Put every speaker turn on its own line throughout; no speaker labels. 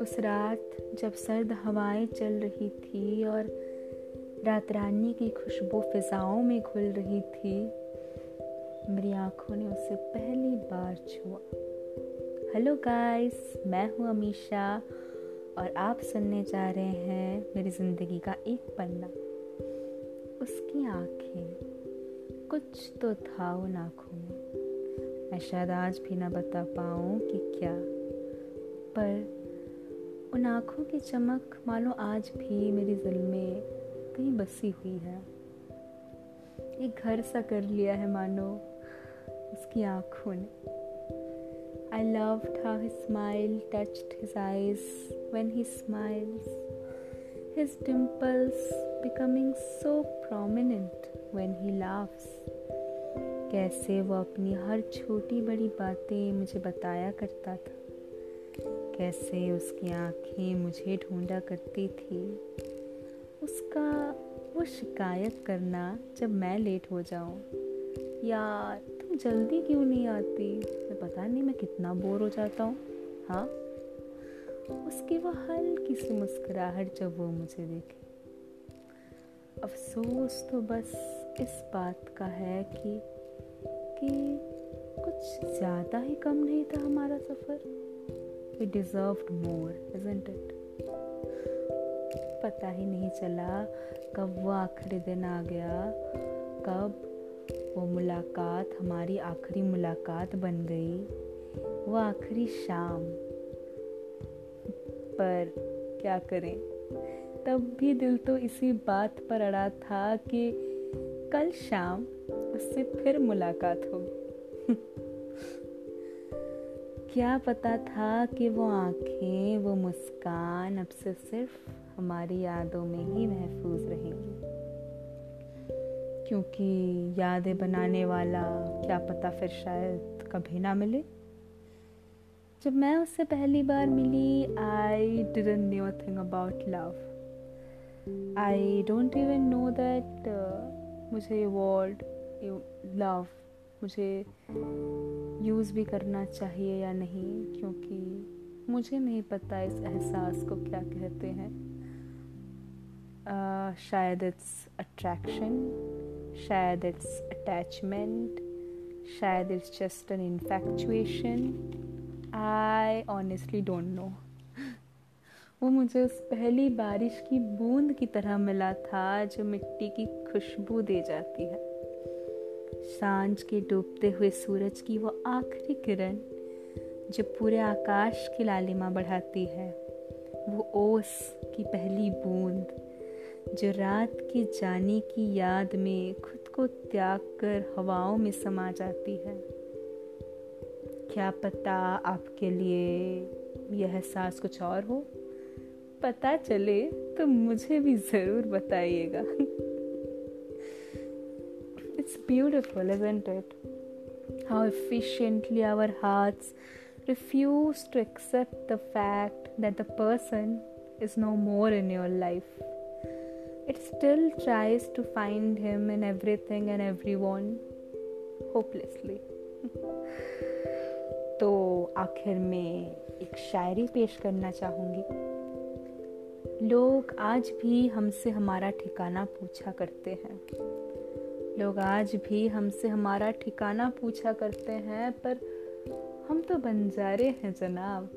उस रात जब सर्द हवाएँ चल रही थी और रात रानी की खुशबू फिजाओं में घुल रही थी, मेरी आँखों ने उसे पहली बार छुआ। हेलो गाइस मैं हूँ अमीशा और आप सुनने जा रहे हैं मेरी ज़िंदगी का एक पन्ना। उसकी आँखें कुछ तो था उन आँखों में मैं शायद आज भी ना बता पाऊँ कि क्या पर उन आँखों की चमक मानो आज भी मेरे दिल में कहीं बसी हुई है एक घर सा कर लिया है मानो उसकी आँखों ने I loved how his smile touched his eyes when he smiles. His dimples becoming so prominent when he laughs. कैसे वो अपनी हर छोटी बड़ी बातें मुझे बताया करता था। कैसे उसकी आँखें मुझे ढूंढा करती थी। उसका वो शिकायत करना जब मैं लेट हो जाऊँ। यार, तुम जल्दी क्यों नहीं आती? मैं पता नहीं मैं कितना बोर हो जाता हूँ। हाँ? उसकी वो हल्की सी मुस्कुराहट जब वो मुझे देखे। अफसोस तो बस इस बात का है कि कि कुछ ज़्यादा ही कम नहीं था हमारा सफ़र। We deserved more, isn't it? पता ही नहीं चला कब वो आखिरी दिन आ गया कब वो मुलाकात हमारी आखिरी मुलाकात बन गई वो आखिरी शाम। पर क्या करें? तब भी दिल तो इसी बात पर अड़ा था कि कल शाम उससे फिर मुलाकात होगी क्या पता था कि वो आँखें, वो मुस्कान अब से सिर्फ़ हमारी यादों में ही महफूज रहेंगी। क्योंकि यादें बनाने वाला क्या पता फिर शायद कभी ना मिले। जब मैं उससे पहली बार मिली I didn't knew thing about love I don't even know that मुझे वर्ड लव मुझे यूज़ भी करना चाहिए या नहीं? क्योंकि मुझे नहीं पता इस एहसास को क्या कहते हैं। uh, शायद इट्स अट्रैक्शन शायद इट्स अटैचमेंट शायद it's just an infatuation I honestly don't know वो मुझे उस पहली बारिश की बूंद की तरह मिला था, जो मिट्टी की खुशबू दे जाती है। साँझ के डूबते हुए सूरज की वो आखिरी किरण, जो पूरे आकाश की लालिमा बढ़ाती है। वो ओस की पहली बूंद, जो रात के जाने की याद में खुद को त्याग कर हवाओं में समा जाती है। क्या पता आपके लिए यह एहसास कुछ और हो? पता चले तो मुझे भी ज़रूर बताइएगा। It's beautiful event it how efficiently our heart refuse to accept the fact that the person is no more in your life it still tries to find him in everything and everyone hopelessly तो आखिर में एक शायरी पेश करना चाहूँगी। लोग आज भी हमसे हमारा ठिकाना पूछा करते हैं। लोग आज भी हमसे हमारा ठिकाना पूछा करते हैं, पर हम तो बंजारे हैं जनाब।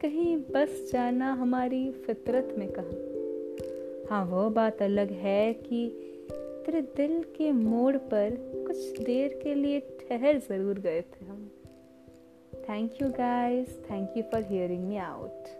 कहीं बस जाना हमारी फितरत में कहा? हाँ वो बात अलग है कि तेरे दिल के मोड़ पर कुछ देर के लिए ठहर ज़रूर गए थे हम। Thank you guys thank you for hearing me out